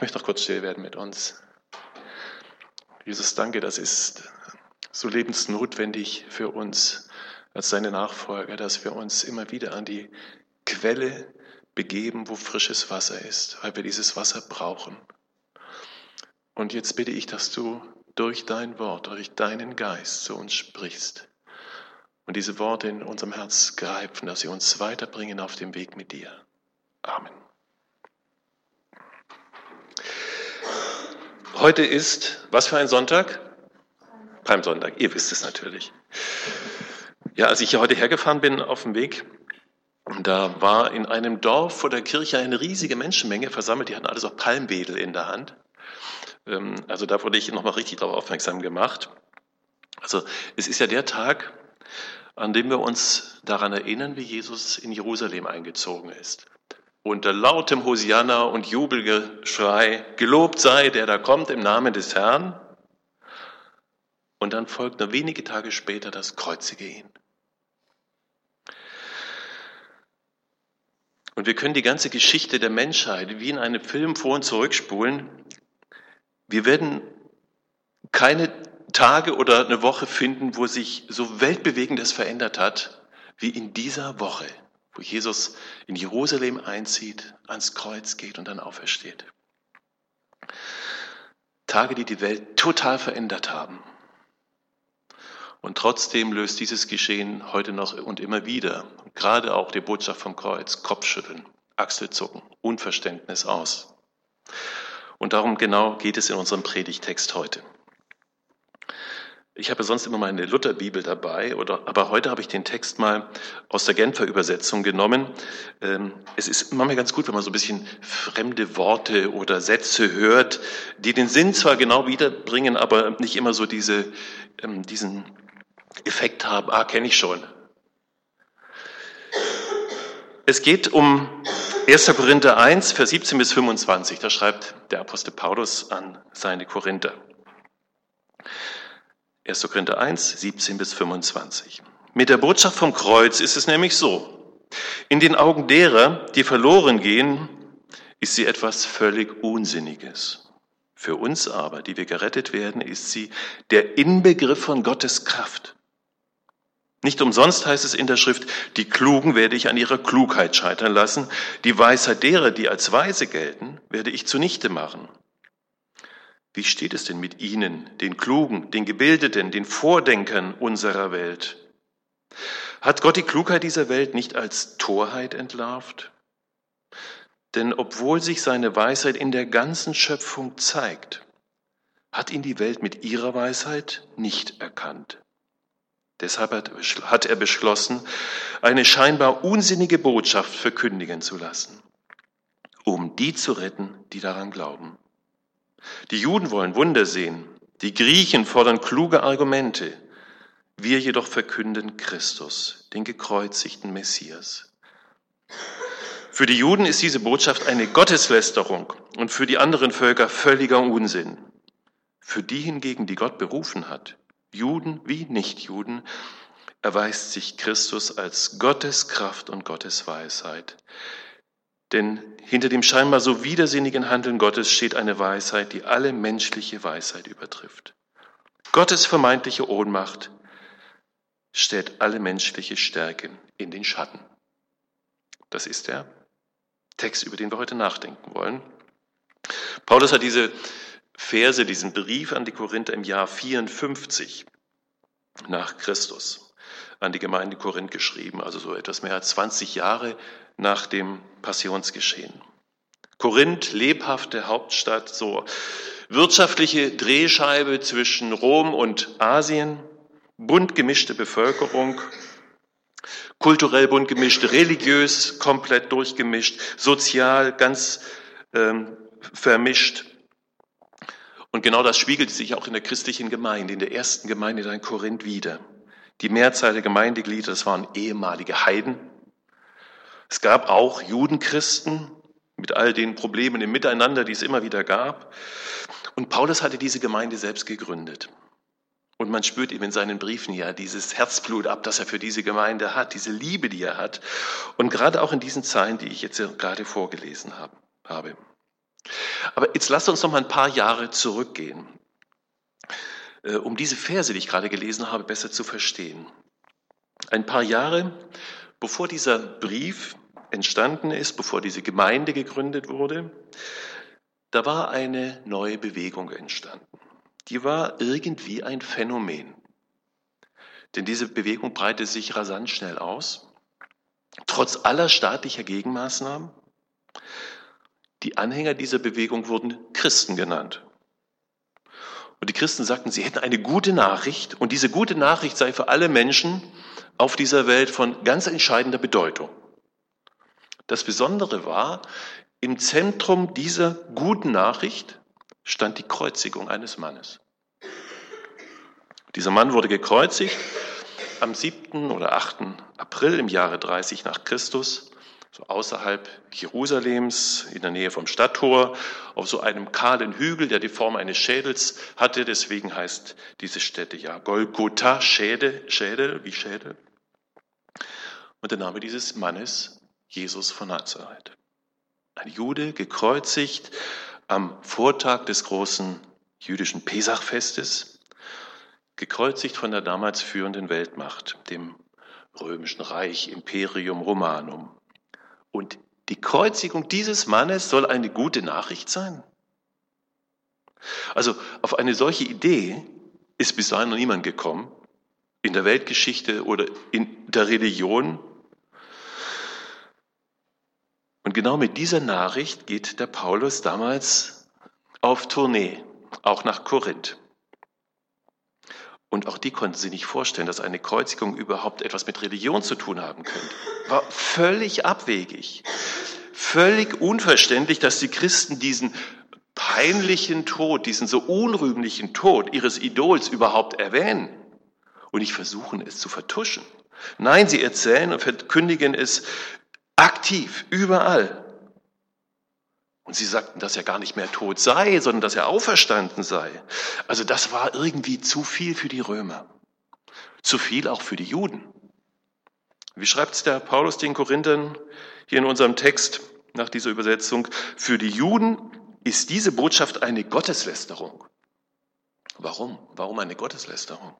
Ich möchte noch kurz still werden mit uns. Jesus, danke, das ist so lebensnotwendig für uns als seine Nachfolger, dass wir uns immer wieder an die Quelle begeben, wo frisches Wasser ist, weil wir dieses Wasser brauchen. Und jetzt bitte ich, dass du durch dein Wort, durch deinen Geist zu uns sprichst und diese Worte in unserem Herz greifen, dass sie uns weiterbringen auf dem Weg mit dir. Amen. Heute ist, was für ein Sonntag? Palmsonntag, ihr wisst es natürlich. Ja, als ich hier heute hergefahren bin auf dem Weg, da war in einem Dorf vor der Kirche eine riesige Menschenmenge versammelt, die hatten alle so Palmwedel in der Hand. Ähm, also da wurde ich nochmal richtig darauf aufmerksam gemacht. Also es ist ja der Tag, an dem wir uns daran erinnern, wie Jesus in Jerusalem eingezogen ist. Unter lautem Hosianna und Jubelgeschrei, gelobt sei, der da kommt im Namen des Herrn. Und dann folgt nur wenige Tage später das Kreuzige ihn. Und wir können die ganze Geschichte der Menschheit wie in einem Film vor und zurückspulen. Wir werden keine Tage oder eine Woche finden, wo sich so weltbewegendes verändert hat, wie in dieser Woche, wo Jesus in Jerusalem einzieht, ans Kreuz geht und dann aufersteht. Tage, die die Welt total verändert haben. Und trotzdem löst dieses Geschehen heute noch und immer wieder, gerade auch die Botschaft vom Kreuz, Kopfschütteln, Achselzucken, Unverständnis aus. Und darum genau geht es in unserem Predigtext heute. Ich habe sonst immer meine Lutherbibel dabei, oder, aber heute habe ich den Text mal aus der Genfer Übersetzung genommen. Ähm, es ist manchmal ganz gut, wenn man so ein bisschen fremde Worte oder Sätze hört, die den Sinn zwar genau wiederbringen, aber nicht immer so diese, ähm, diesen Effekt haben, ah, kenne ich schon. Es geht um 1. Korinther 1, Vers 17 bis 25. Da schreibt der Apostel Paulus an seine Korinther. 1. Korinther 1, 17 bis 25. Mit der Botschaft vom Kreuz ist es nämlich so. In den Augen derer, die verloren gehen, ist sie etwas völlig Unsinniges. Für uns aber, die wir gerettet werden, ist sie der Inbegriff von Gottes Kraft. Nicht umsonst heißt es in der Schrift, die Klugen werde ich an ihrer Klugheit scheitern lassen, die Weisheit derer, die als weise gelten, werde ich zunichte machen. Wie steht es denn mit Ihnen, den Klugen, den Gebildeten, den Vordenkern unserer Welt? Hat Gott die Klugheit dieser Welt nicht als Torheit entlarvt? Denn obwohl sich seine Weisheit in der ganzen Schöpfung zeigt, hat ihn die Welt mit ihrer Weisheit nicht erkannt. Deshalb hat er beschlossen, eine scheinbar unsinnige Botschaft verkündigen zu lassen, um die zu retten, die daran glauben. Die Juden wollen Wunder sehen, die Griechen fordern kluge Argumente, wir jedoch verkünden Christus, den gekreuzigten Messias. Für die Juden ist diese Botschaft eine Gotteslästerung und für die anderen Völker völliger Unsinn. Für die hingegen, die Gott berufen hat, Juden wie Nichtjuden, erweist sich Christus als Gottes Kraft und Gottes Weisheit. Denn hinter dem scheinbar so widersinnigen Handeln Gottes steht eine Weisheit, die alle menschliche Weisheit übertrifft. Gottes vermeintliche Ohnmacht stellt alle menschliche Stärke in den Schatten. Das ist der Text, über den wir heute nachdenken wollen. Paulus hat diese Verse, diesen Brief an die Korinther im Jahr 54 nach Christus an die Gemeinde Korinth geschrieben, also so etwas mehr als 20 Jahre nach dem Passionsgeschehen. Korinth, lebhafte Hauptstadt, so wirtschaftliche Drehscheibe zwischen Rom und Asien, bunt gemischte Bevölkerung, kulturell bunt gemischt, religiös komplett durchgemischt, sozial ganz ähm, vermischt. Und genau das spiegelt sich auch in der christlichen Gemeinde, in der ersten Gemeinde in Korinth wieder. Die Mehrzahl der Gemeindeglieder, das waren ehemalige Heiden. Es gab auch Judenchristen mit all den Problemen im Miteinander, die es immer wieder gab. Und Paulus hatte diese Gemeinde selbst gegründet. Und man spürt ihm in seinen Briefen ja dieses Herzblut ab, das er für diese Gemeinde hat, diese Liebe, die er hat. Und gerade auch in diesen Zeilen, die ich jetzt gerade vorgelesen habe. Aber jetzt lasst uns noch mal ein paar Jahre zurückgehen, um diese Verse, die ich gerade gelesen habe, besser zu verstehen. Ein paar Jahre, bevor dieser Brief entstanden ist, bevor diese Gemeinde gegründet wurde, da war eine neue Bewegung entstanden. Die war irgendwie ein Phänomen. Denn diese Bewegung breitete sich rasant schnell aus. Trotz aller staatlicher Gegenmaßnahmen. Die Anhänger dieser Bewegung wurden Christen genannt. Und die Christen sagten, sie hätten eine gute Nachricht und diese gute Nachricht sei für alle Menschen auf dieser Welt von ganz entscheidender Bedeutung. Das Besondere war, im Zentrum dieser guten Nachricht stand die Kreuzigung eines Mannes. Dieser Mann wurde gekreuzigt am 7. oder 8. April im Jahre 30 nach Christus, so außerhalb Jerusalems, in der Nähe vom Stadttor, auf so einem kahlen Hügel, der die Form eines Schädels hatte. Deswegen heißt diese Stätte ja Golgotha, Schädel, Schädel, wie Schädel. Und der Name dieses Mannes, Jesus von Nazareth. Ein Jude, gekreuzigt am Vortag des großen jüdischen Pesachfestes, gekreuzigt von der damals führenden Weltmacht, dem römischen Reich, Imperium Romanum. Und die Kreuzigung dieses Mannes soll eine gute Nachricht sein? Also auf eine solche Idee ist bis dahin noch niemand gekommen, in der Weltgeschichte oder in der Religion. Und genau mit dieser Nachricht geht der Paulus damals auf Tournee, auch nach Korinth. Und auch die konnten sich nicht vorstellen, dass eine Kreuzigung überhaupt etwas mit Religion zu tun haben könnte. War völlig abwegig. Völlig unverständlich, dass die Christen diesen peinlichen Tod, diesen so unrühmlichen Tod ihres Idols überhaupt erwähnen und nicht versuchen, es zu vertuschen. Nein, sie erzählen und verkündigen es aktiv, überall. Und sie sagten, dass er gar nicht mehr tot sei, sondern dass er auferstanden sei. Also das war irgendwie zu viel für die Römer. Zu viel auch für die Juden. Wie schreibt es der Paulus den Korinthern hier in unserem Text nach dieser Übersetzung? Für die Juden ist diese Botschaft eine Gotteslästerung. Warum? Warum eine Gotteslästerung?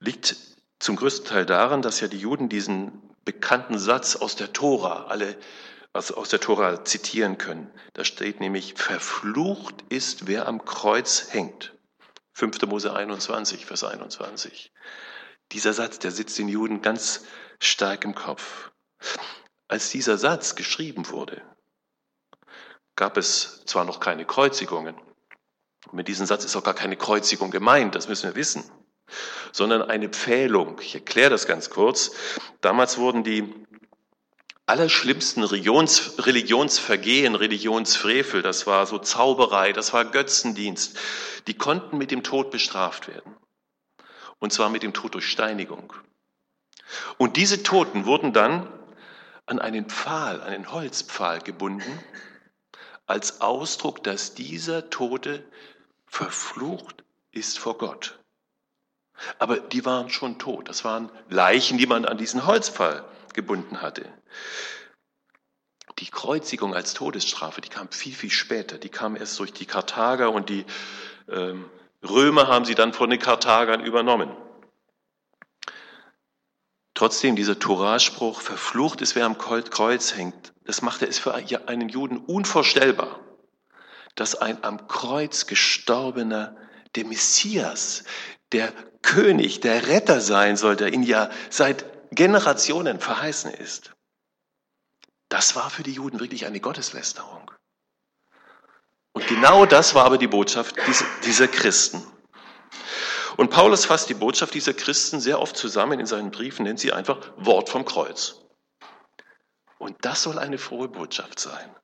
Liegt zum größten Teil daran, dass ja die Juden diesen bekannten Satz aus der Tora alle was aus der Tora zitieren können. Da steht nämlich, verflucht ist, wer am Kreuz hängt. 5. Mose 21, Vers 21. Dieser Satz, der sitzt den Juden ganz stark im Kopf. Als dieser Satz geschrieben wurde, gab es zwar noch keine Kreuzigungen, mit diesem Satz ist auch gar keine Kreuzigung gemeint, das müssen wir wissen, sondern eine Pfählung. Ich erkläre das ganz kurz. Damals wurden die allerschlimmsten Religions, Religionsvergehen, Religionsfrevel, das war so Zauberei, das war Götzendienst, die konnten mit dem Tod bestraft werden. Und zwar mit dem Tod durch Steinigung. Und diese Toten wurden dann an einen Pfahl, einen Holzpfahl gebunden, als Ausdruck, dass dieser Tote verflucht ist vor Gott. Aber die waren schon tot. Das waren Leichen, die man an diesen Holzpfahl gebunden hatte. Die Kreuzigung als Todesstrafe, die kam viel, viel später. Die kam erst durch die Karthager und die ähm, Römer haben sie dann von den Karthagern übernommen. Trotzdem, dieser Toraspruch, verflucht ist, wer am Kreuz hängt, das machte es für einen Juden unvorstellbar, dass ein am Kreuz gestorbener, der Messias, der König, der Retter sein sollte, der ihn ja seit Generationen verheißen ist. Das war für die Juden wirklich eine Gotteslästerung. Und genau das war aber die Botschaft dieser Christen. Und Paulus fasst die Botschaft dieser Christen sehr oft zusammen in seinen Briefen, nennt sie einfach Wort vom Kreuz. Und das soll eine frohe Botschaft sein.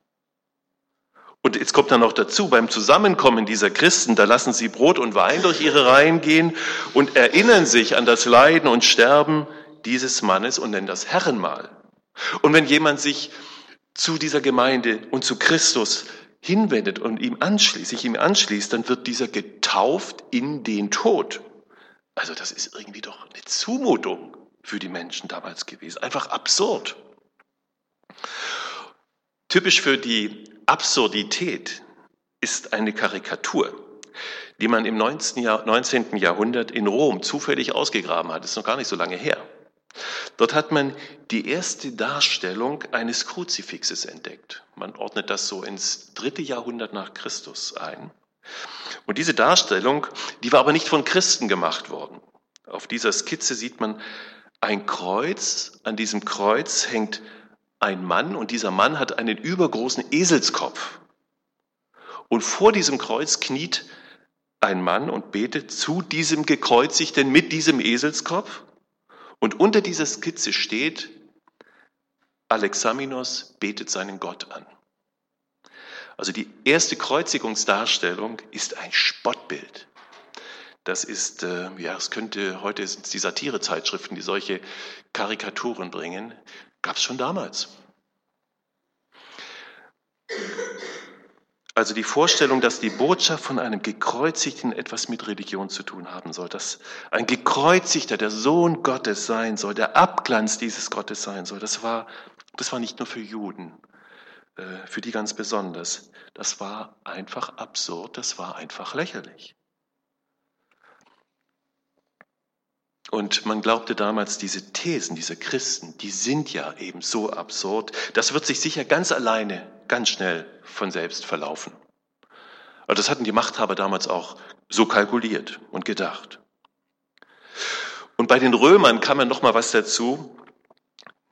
Und jetzt kommt dann noch dazu, beim Zusammenkommen dieser Christen, da lassen sie Brot und Wein durch ihre Reihen gehen und erinnern sich an das Leiden und Sterben dieses Mannes und nennen das Herrenmahl. Und wenn jemand sich zu dieser Gemeinde und zu Christus hinwendet und ihm anschließt, sich ihm anschließt, dann wird dieser getauft in den Tod. Also das ist irgendwie doch eine Zumutung für die Menschen damals gewesen. Einfach absurd. Typisch für die Absurdität ist eine Karikatur, die man im 19. Jahrhundert in Rom zufällig ausgegraben hat. Das ist noch gar nicht so lange her. Dort hat man die erste Darstellung eines Kruzifixes entdeckt. Man ordnet das so ins dritte Jahrhundert nach Christus ein. Und diese Darstellung, die war aber nicht von Christen gemacht worden. Auf dieser Skizze sieht man ein Kreuz. An diesem Kreuz hängt ein Mann und dieser Mann hat einen übergroßen Eselskopf. Und vor diesem Kreuz kniet ein Mann und betet zu diesem Gekreuzigten mit diesem Eselskopf. Und unter dieser Skizze steht, Alexaminos betet seinen Gott an. Also die erste Kreuzigungsdarstellung ist ein Spottbild. Das ist, äh, ja, es könnte, heute sind die Satirezeitschriften, die solche Karikaturen bringen. Gab es schon damals. Also die Vorstellung, dass die Botschaft von einem Gekreuzigten etwas mit Religion zu tun haben soll, dass ein Gekreuzigter der Sohn Gottes sein soll, der Abglanz dieses Gottes sein soll, das war, das war nicht nur für Juden, äh, für die ganz besonders. Das war einfach absurd, das war einfach lächerlich. Und man glaubte damals, diese Thesen dieser Christen, die sind ja eben so absurd, das wird sich sicher ganz alleine, ganz schnell von selbst verlaufen. Aber das hatten die Machthaber damals auch so kalkuliert und gedacht. Und bei den Römern kam man noch mal was dazu.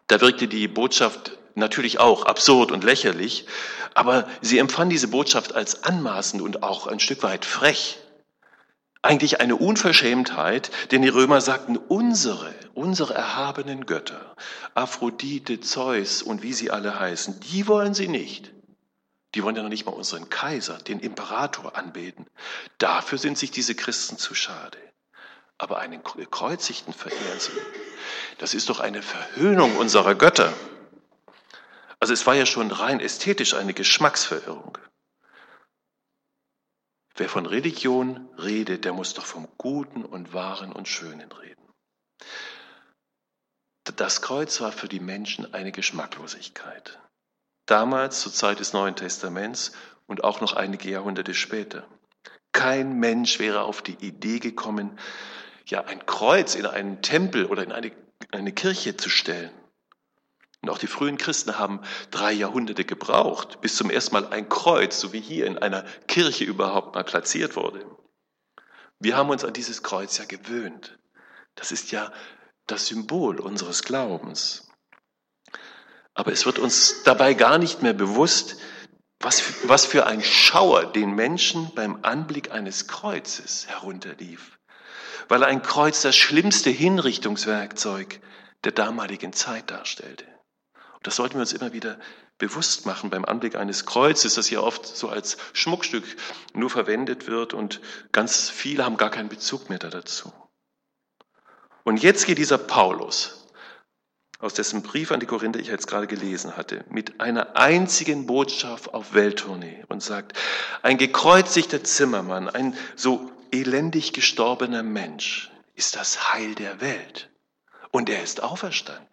Da wirkte die Botschaft natürlich auch absurd und lächerlich, aber sie empfanden diese Botschaft als anmaßend und auch ein Stück weit frech eigentlich eine Unverschämtheit, denn die Römer sagten, unsere, unsere erhabenen Götter, Aphrodite, Zeus und wie sie alle heißen, die wollen sie nicht. Die wollen ja noch nicht mal unseren Kaiser, den Imperator anbeten. Dafür sind sich diese Christen zu schade. Aber einen Gekreuzigten verehren sie. Das ist doch eine Verhöhnung unserer Götter. Also es war ja schon rein ästhetisch eine Geschmacksverirrung. Wer von Religion redet, der muss doch vom Guten und Wahren und Schönen reden. Das Kreuz war für die Menschen eine Geschmacklosigkeit. Damals, zur Zeit des Neuen Testaments und auch noch einige Jahrhunderte später. Kein Mensch wäre auf die Idee gekommen, ja, ein Kreuz in einen Tempel oder in eine, eine Kirche zu stellen. Und auch die frühen Christen haben drei Jahrhunderte gebraucht, bis zum ersten Mal ein Kreuz, so wie hier in einer Kirche überhaupt mal platziert wurde. Wir haben uns an dieses Kreuz ja gewöhnt. Das ist ja das Symbol unseres Glaubens. Aber es wird uns dabei gar nicht mehr bewusst, was, was für ein Schauer den Menschen beim Anblick eines Kreuzes herunterlief. Weil ein Kreuz das schlimmste Hinrichtungswerkzeug der damaligen Zeit darstellte. Das sollten wir uns immer wieder bewusst machen beim Anblick eines Kreuzes, das ja oft so als Schmuckstück nur verwendet wird und ganz viele haben gar keinen Bezug mehr dazu. Und jetzt geht dieser Paulus, aus dessen Brief an die Korinther ich jetzt gerade gelesen hatte, mit einer einzigen Botschaft auf Welttournee und sagt, ein gekreuzigter Zimmermann, ein so elendig gestorbener Mensch ist das Heil der Welt. Und er ist auferstanden.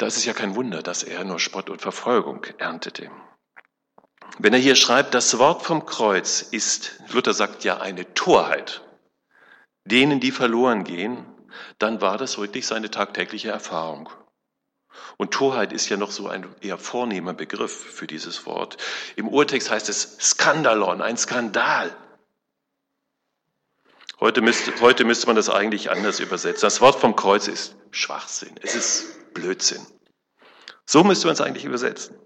Da ist es ja kein Wunder, dass er nur Spott und Verfolgung erntete. Wenn er hier schreibt, das Wort vom Kreuz ist, Luther sagt ja, eine Torheit, denen, die verloren gehen, dann war das wirklich seine tagtägliche Erfahrung. Und Torheit ist ja noch so ein eher vornehmer Begriff für dieses Wort. Im Urtext heißt es Skandalon, ein Skandal. Heute müsste, heute müsste man das eigentlich anders übersetzen. Das Wort vom Kreuz ist Schwachsinn. Es ist Blödsinn. So müsste man es eigentlich übersetzen.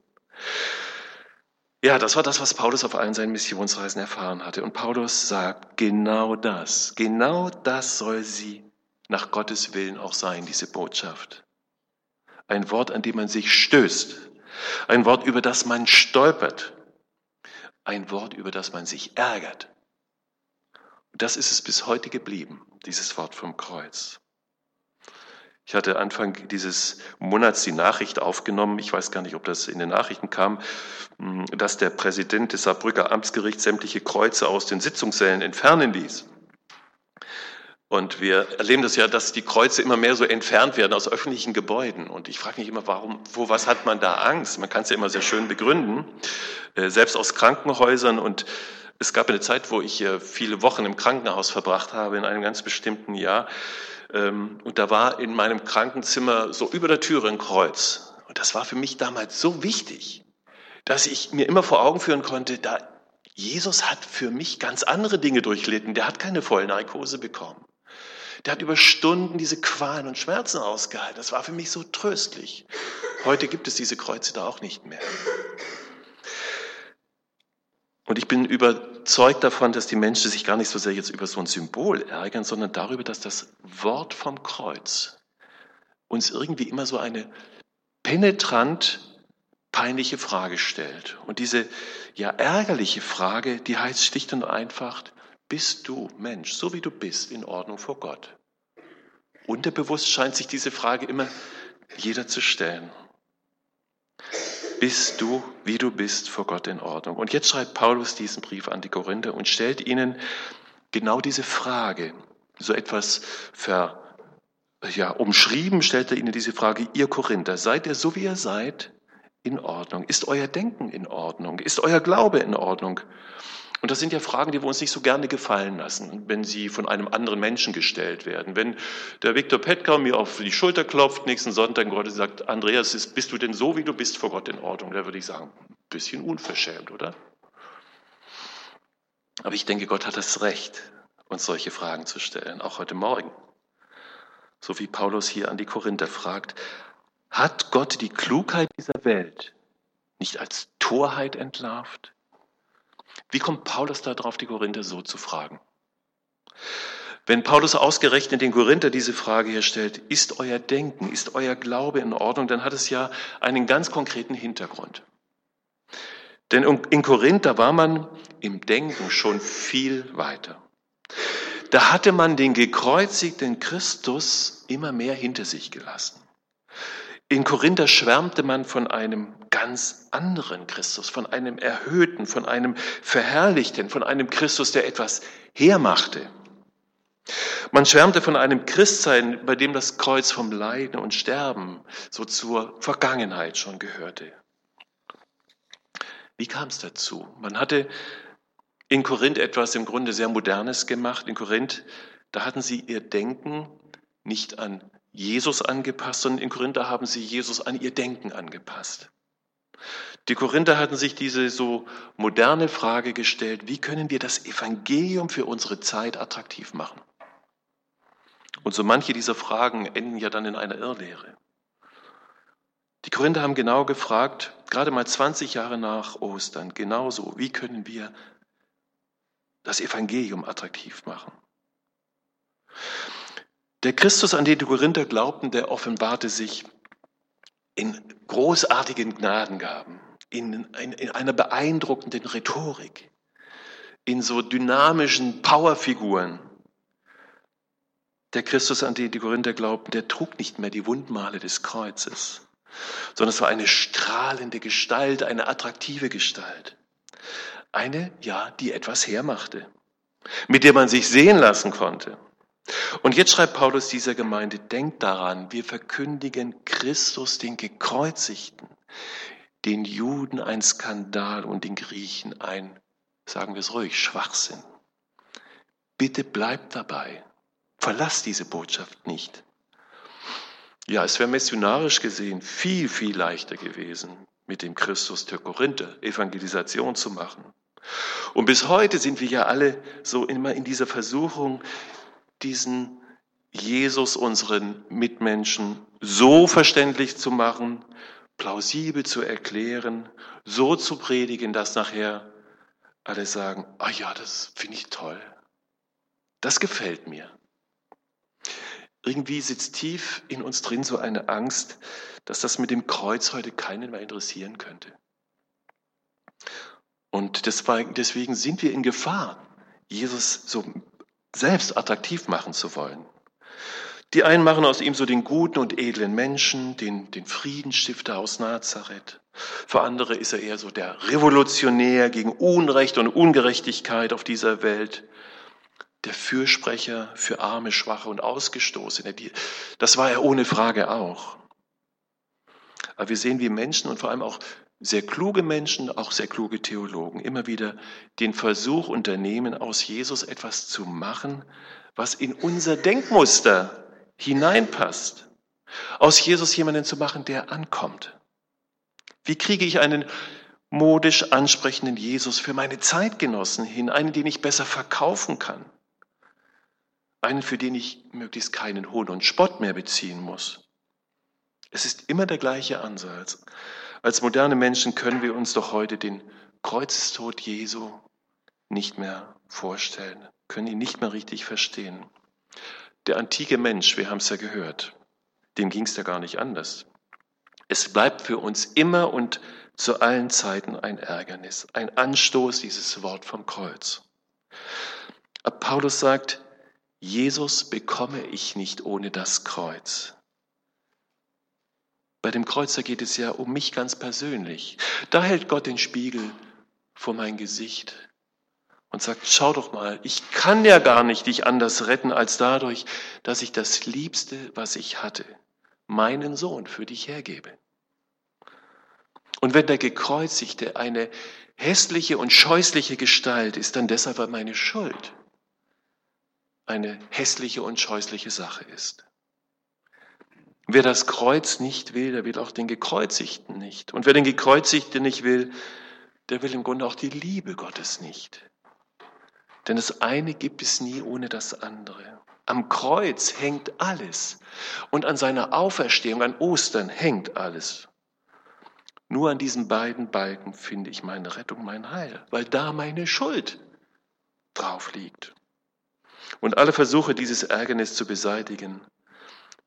Ja, das war das, was Paulus auf allen seinen Missionsreisen erfahren hatte. Und Paulus sagt, genau das, genau das soll sie nach Gottes Willen auch sein, diese Botschaft. Ein Wort, an dem man sich stößt. Ein Wort, über das man stolpert. Ein Wort, über das man sich ärgert. Und das ist es bis heute geblieben, dieses Wort vom Kreuz. Ich hatte Anfang dieses Monats die Nachricht aufgenommen, ich weiß gar nicht, ob das in den Nachrichten kam, hm, dass der Präsident des Saarbrücker Amtsgerichts sämtliche Kreuze aus den Sitzungssälen entfernen ließ. Und wir erleben das ja, dass die Kreuze immer mehr so entfernt werden aus öffentlichen Gebäuden. Und ich frage mich immer, warum, wo, was hat man da Angst? Man kann es ja immer sehr schön begründen, äh, selbst aus Krankenhäusern. Und es gab eine Zeit, wo ich äh, viele Wochen im Krankenhaus verbracht habe, in einem ganz bestimmten Jahr. Ähm, und da war in meinem Krankenzimmer so über der Türe ein Kreuz. Und das war für mich damals so wichtig, dass ich mir immer vor Augen führen konnte, da Jesus hat für mich ganz andere Dinge durchlitten. Der hat keine Vollnarkose bekommen. Der hat über Stunden diese Qualen und Schmerzen ausgehalten. Das war für mich so tröstlich. Heute gibt es diese Kreuze da auch nicht mehr. Und ich bin überzeugt davon, dass die Menschen sich gar nicht so sehr jetzt über so ein Symbol ärgern, sondern darüber, dass das Wort vom Kreuz uns irgendwie immer so eine penetrant peinliche Frage stellt. Und diese ja ärgerliche Frage, die heißt schlicht und einfach, bist du Mensch, so wie du bist, in Ordnung vor Gott? Unterbewusst scheint sich diese Frage immer jeder zu stellen. Bist du, wie du bist, vor Gott in Ordnung? Und jetzt schreibt Paulus diesen Brief an die Korinther und stellt ihnen genau diese Frage, so etwas ver, ja, umschrieben stellt er ihnen diese Frage, ihr Korinther, seid ihr so wie ihr seid in Ordnung? Ist euer Denken in Ordnung? Ist euer Glaube in Ordnung? Und das sind ja Fragen, die wir uns nicht so gerne gefallen lassen, wenn sie von einem anderen Menschen gestellt werden. Wenn der Viktor Petka mir auf die Schulter klopft nächsten Sonntag und sagt, Andreas, bist du denn so, wie du bist vor Gott in Ordnung? Da würde ich sagen, ein bisschen unverschämt, oder? Aber ich denke, Gott hat das Recht, uns solche Fragen zu stellen, auch heute Morgen. So wie Paulus hier an die Korinther fragt, hat Gott die Klugheit dieser Welt nicht als Torheit entlarvt? Wie kommt Paulus darauf, die Korinther so zu fragen? Wenn Paulus ausgerechnet den Korinther diese Frage hier stellt, ist euer Denken, ist euer Glaube in Ordnung, dann hat es ja einen ganz konkreten Hintergrund. Denn in Korinth, da war man im Denken schon viel weiter. Da hatte man den gekreuzigten Christus immer mehr hinter sich gelassen. In Korinther schwärmte man von einem ganz anderen Christus, von einem erhöhten, von einem verherrlichten, von einem Christus, der etwas hermachte. Man schwärmte von einem Christsein, bei dem das Kreuz vom Leiden und Sterben so zur Vergangenheit schon gehörte. Wie kam es dazu? Man hatte in Korinth etwas im Grunde sehr Modernes gemacht. In Korinth, da hatten sie ihr Denken nicht an Jesus angepasst, sondern in Korinther haben sie Jesus an ihr Denken angepasst. Die Korinther hatten sich diese so moderne Frage gestellt, wie können wir das Evangelium für unsere Zeit attraktiv machen? Und so manche dieser Fragen enden ja dann in einer Irrlehre. Die Korinther haben genau gefragt, gerade mal 20 Jahre nach Ostern, genauso, wie können wir das Evangelium attraktiv machen? Der Christus, an den die Korinther glaubten, der offenbarte sich in großartigen Gnadengaben, in, in, in einer beeindruckenden Rhetorik, in so dynamischen Powerfiguren. Der Christus, an den die Korinther glaubten, der trug nicht mehr die Wundmale des Kreuzes, sondern es war eine strahlende Gestalt, eine attraktive Gestalt. Eine, ja, die etwas hermachte, mit der man sich sehen lassen konnte. Und jetzt schreibt Paulus dieser Gemeinde, denkt daran, wir verkündigen Christus, den Gekreuzigten, den Juden ein Skandal und den Griechen ein, sagen wir es ruhig, Schwachsinn. Bitte bleibt dabei. Verlasst diese Botschaft nicht. Ja, es wäre missionarisch gesehen viel, viel leichter gewesen, mit dem Christus der Korinther Evangelisation zu machen. Und bis heute sind wir ja alle so immer in dieser Versuchung, diesen Jesus unseren Mitmenschen so verständlich zu machen, plausibel zu erklären, so zu predigen, dass nachher alle sagen, ah ja, das finde ich toll. Das gefällt mir. Irgendwie sitzt tief in uns drin so eine Angst, dass das mit dem Kreuz heute keinen mehr interessieren könnte. Und deswegen sind wir in Gefahr, Jesus so selbst attraktiv machen zu wollen. Die einen machen aus ihm so den guten und edlen Menschen, den, den Friedensstifter aus Nazareth. Für andere ist er eher so der Revolutionär gegen Unrecht und Ungerechtigkeit auf dieser Welt. der Fürsprecher für Arme, Schwache und Ausgestoßene. Das war er ohne Frage auch. Aber wir sehen, wie Menschen und vor allem auch sehr kluge Menschen, auch sehr kluge Theologen immer wieder den Versuch unternehmen, aus Jesus etwas zu machen, was in unser Denkmuster hineinpasst. Aus Jesus jemanden zu machen, der ankommt. Wie kriege ich einen modisch ansprechenden Jesus für meine Zeitgenossen hin, einen, den ich besser verkaufen kann, einen, für den ich möglichst keinen Hohn und Spott mehr beziehen muss? Es ist immer der gleiche Ansatz. Als moderne Menschen können wir uns doch heute den Kreuzestod Jesu nicht mehr vorstellen, können ihn nicht mehr richtig verstehen. Der antike Mensch, wir haben es ja gehört, dem ging es ja gar nicht anders. Es bleibt für uns immer und zu allen Zeiten ein Ärgernis, ein Anstoß, dieses Wort vom Kreuz. Aber Paulus sagt, Jesus bekomme ich nicht ohne das Kreuz. Bei dem Kreuzer geht es ja um mich ganz persönlich. Da hält Gott den Spiegel vor mein Gesicht und sagt, schau doch mal, ich kann ja gar nicht dich anders retten als dadurch, dass ich das Liebste, was ich hatte, meinen Sohn für dich hergebe. Und wenn der Gekreuzigte eine hässliche und scheußliche Gestalt ist, dann deshalb, weil meine Schuld eine hässliche und scheußliche Sache ist. Wer das Kreuz nicht will, der will auch den Gekreuzigten nicht. Und wer den Gekreuzigten nicht will, der will im Grunde auch die Liebe Gottes nicht. Denn das eine gibt es nie ohne das andere. Am Kreuz hängt alles. Und an seiner Auferstehung, an Ostern hängt alles. Nur an diesen beiden Balken finde ich meine Rettung, mein Heil, weil da meine Schuld drauf liegt. Und alle Versuche, dieses Ärgernis zu beseitigen,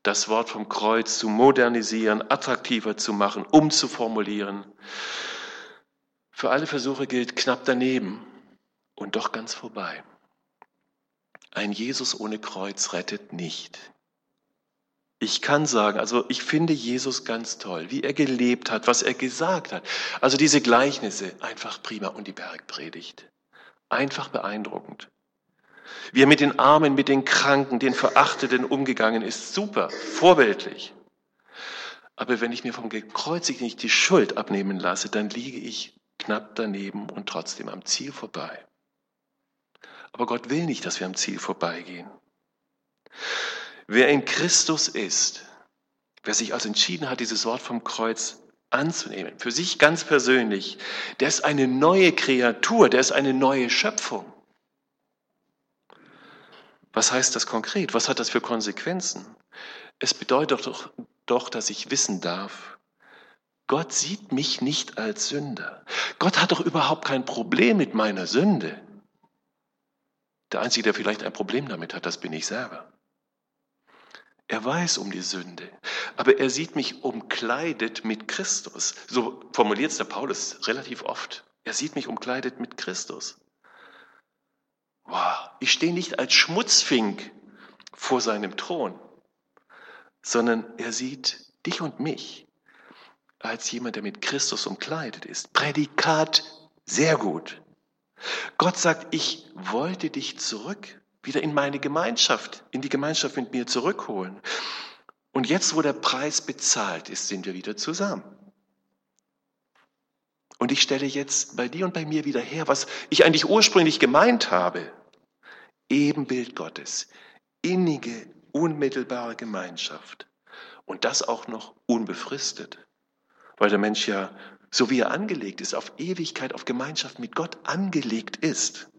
das Wort vom Kreuz zu modernisieren, attraktiver zu machen, umzuformulieren. Für alle Versuche gilt knapp daneben und doch ganz vorbei. Ein Jesus ohne Kreuz rettet nicht. Ich kann sagen, also ich finde Jesus ganz toll, wie er gelebt hat, was er gesagt hat. Also diese Gleichnisse, einfach prima. Und die Bergpredigt, einfach beeindruckend. Wie er mit den Armen, mit den Kranken, den Verachteten umgegangen ist, super, vorbildlich. Aber wenn ich mir vom Gekreuzigten nicht die Schuld abnehmen lasse, dann liege ich knapp daneben und trotzdem am Ziel vorbei. Aber Gott will nicht, dass wir am Ziel vorbeigehen. Wer in Christus ist, wer sich also entschieden hat, dieses Wort vom Kreuz anzunehmen, für sich ganz persönlich, der ist eine neue Kreatur, der ist eine neue Schöpfung. Was heißt das konkret? Was hat das für Konsequenzen? Es bedeutet doch, doch, dass ich wissen darf, Gott sieht mich nicht als Sünder. Gott hat doch überhaupt kein Problem mit meiner Sünde. Der Einzige, der vielleicht ein Problem damit hat, das bin ich selber. Er weiß um die Sünde, aber er sieht mich umkleidet mit Christus. So formuliert es der Paulus relativ oft. Er sieht mich umkleidet mit Christus. Wow, ich stehe nicht als Schmutzfink vor seinem Thron, sondern er sieht dich und mich als jemand, der mit Christus umkleidet ist. Prädikat sehr gut. Gott sagt, ich wollte dich zurück, wieder in meine Gemeinschaft, in die Gemeinschaft mit mir zurückholen. Und jetzt, wo der Preis bezahlt ist, sind wir wieder zusammen. Und ich stelle jetzt bei dir und bei mir wieder her, was ich eigentlich ursprünglich gemeint habe. Ebenbild Gottes, innige, unmittelbare Gemeinschaft. Und das auch noch unbefristet, weil der Mensch ja, so wie er angelegt ist, auf Ewigkeit, auf Gemeinschaft mit Gott angelegt ist.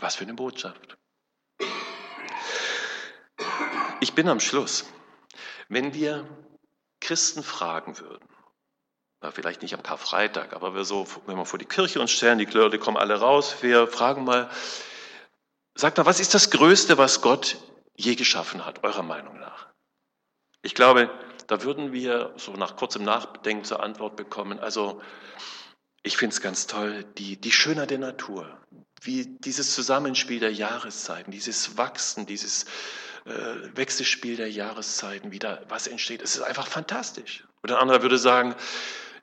Was für eine Botschaft. Ich bin am Schluss. Wenn wir Christen fragen würden, vielleicht nicht am Karfreitag, aber wir so, wenn wir vor die Kirche uns stellen, die Leute kommen alle raus, wir fragen mal, sagt mal, was ist das Größte, was Gott je geschaffen hat, eurer Meinung nach? Ich glaube, da würden wir so nach kurzem Nachdenken zur Antwort bekommen, also ich finde es ganz toll, die, die Schönheit der Natur, wie dieses Zusammenspiel der Jahreszeiten, dieses Wachsen, dieses äh, Wechselspiel der Jahreszeiten, wieder was entsteht. Es ist einfach fantastisch. Und ein anderer würde sagen,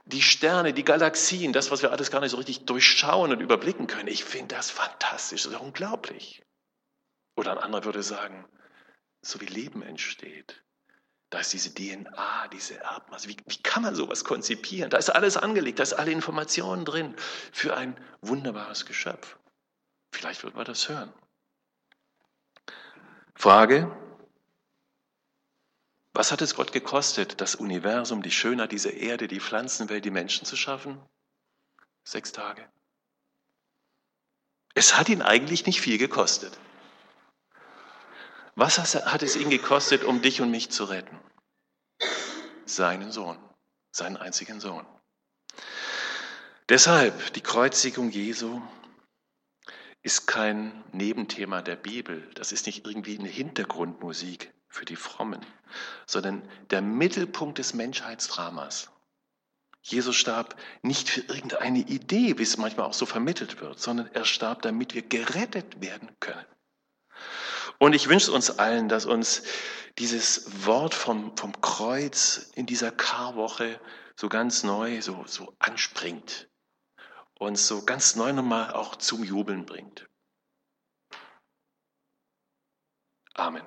die Sterne, die Galaxien, das, was wir alles gar nicht so richtig durchschauen und überblicken können. Ich finde das fantastisch, das ist unglaublich. Oder ein anderer würde sagen, so wie Leben entsteht. Da ist diese DNA, diese Erbmasse. Wie, wie kann man sowas konzipieren? Da ist alles angelegt, da ist alle Informationen drin für ein wunderbares Geschöpf. Vielleicht wird man das hören. Frage, was hat es Gott gekostet, das Universum, die Schönheit dieser Erde, die Pflanzenwelt, die Menschen zu schaffen? Sechs Tage. Es hat ihn eigentlich nicht viel gekostet. Was hat es ihn gekostet, um dich und mich zu retten? Seinen Sohn, seinen einzigen Sohn. Deshalb die Kreuzigung Jesu ist kein Nebenthema der Bibel. Das ist nicht irgendwie eine Hintergrundmusik für die Frommen, sondern der Mittelpunkt des Menschheitsdramas. Jesus starb nicht für irgendeine Idee, wie es manchmal auch so vermittelt wird, sondern er starb, damit wir gerettet werden können. Und ich wünsche uns allen, dass uns dieses Wort vom, vom Kreuz in dieser Karwoche so ganz neu, so, so anspringt, uns so ganz neu nochmal auch zum Jubeln bringt. Amen.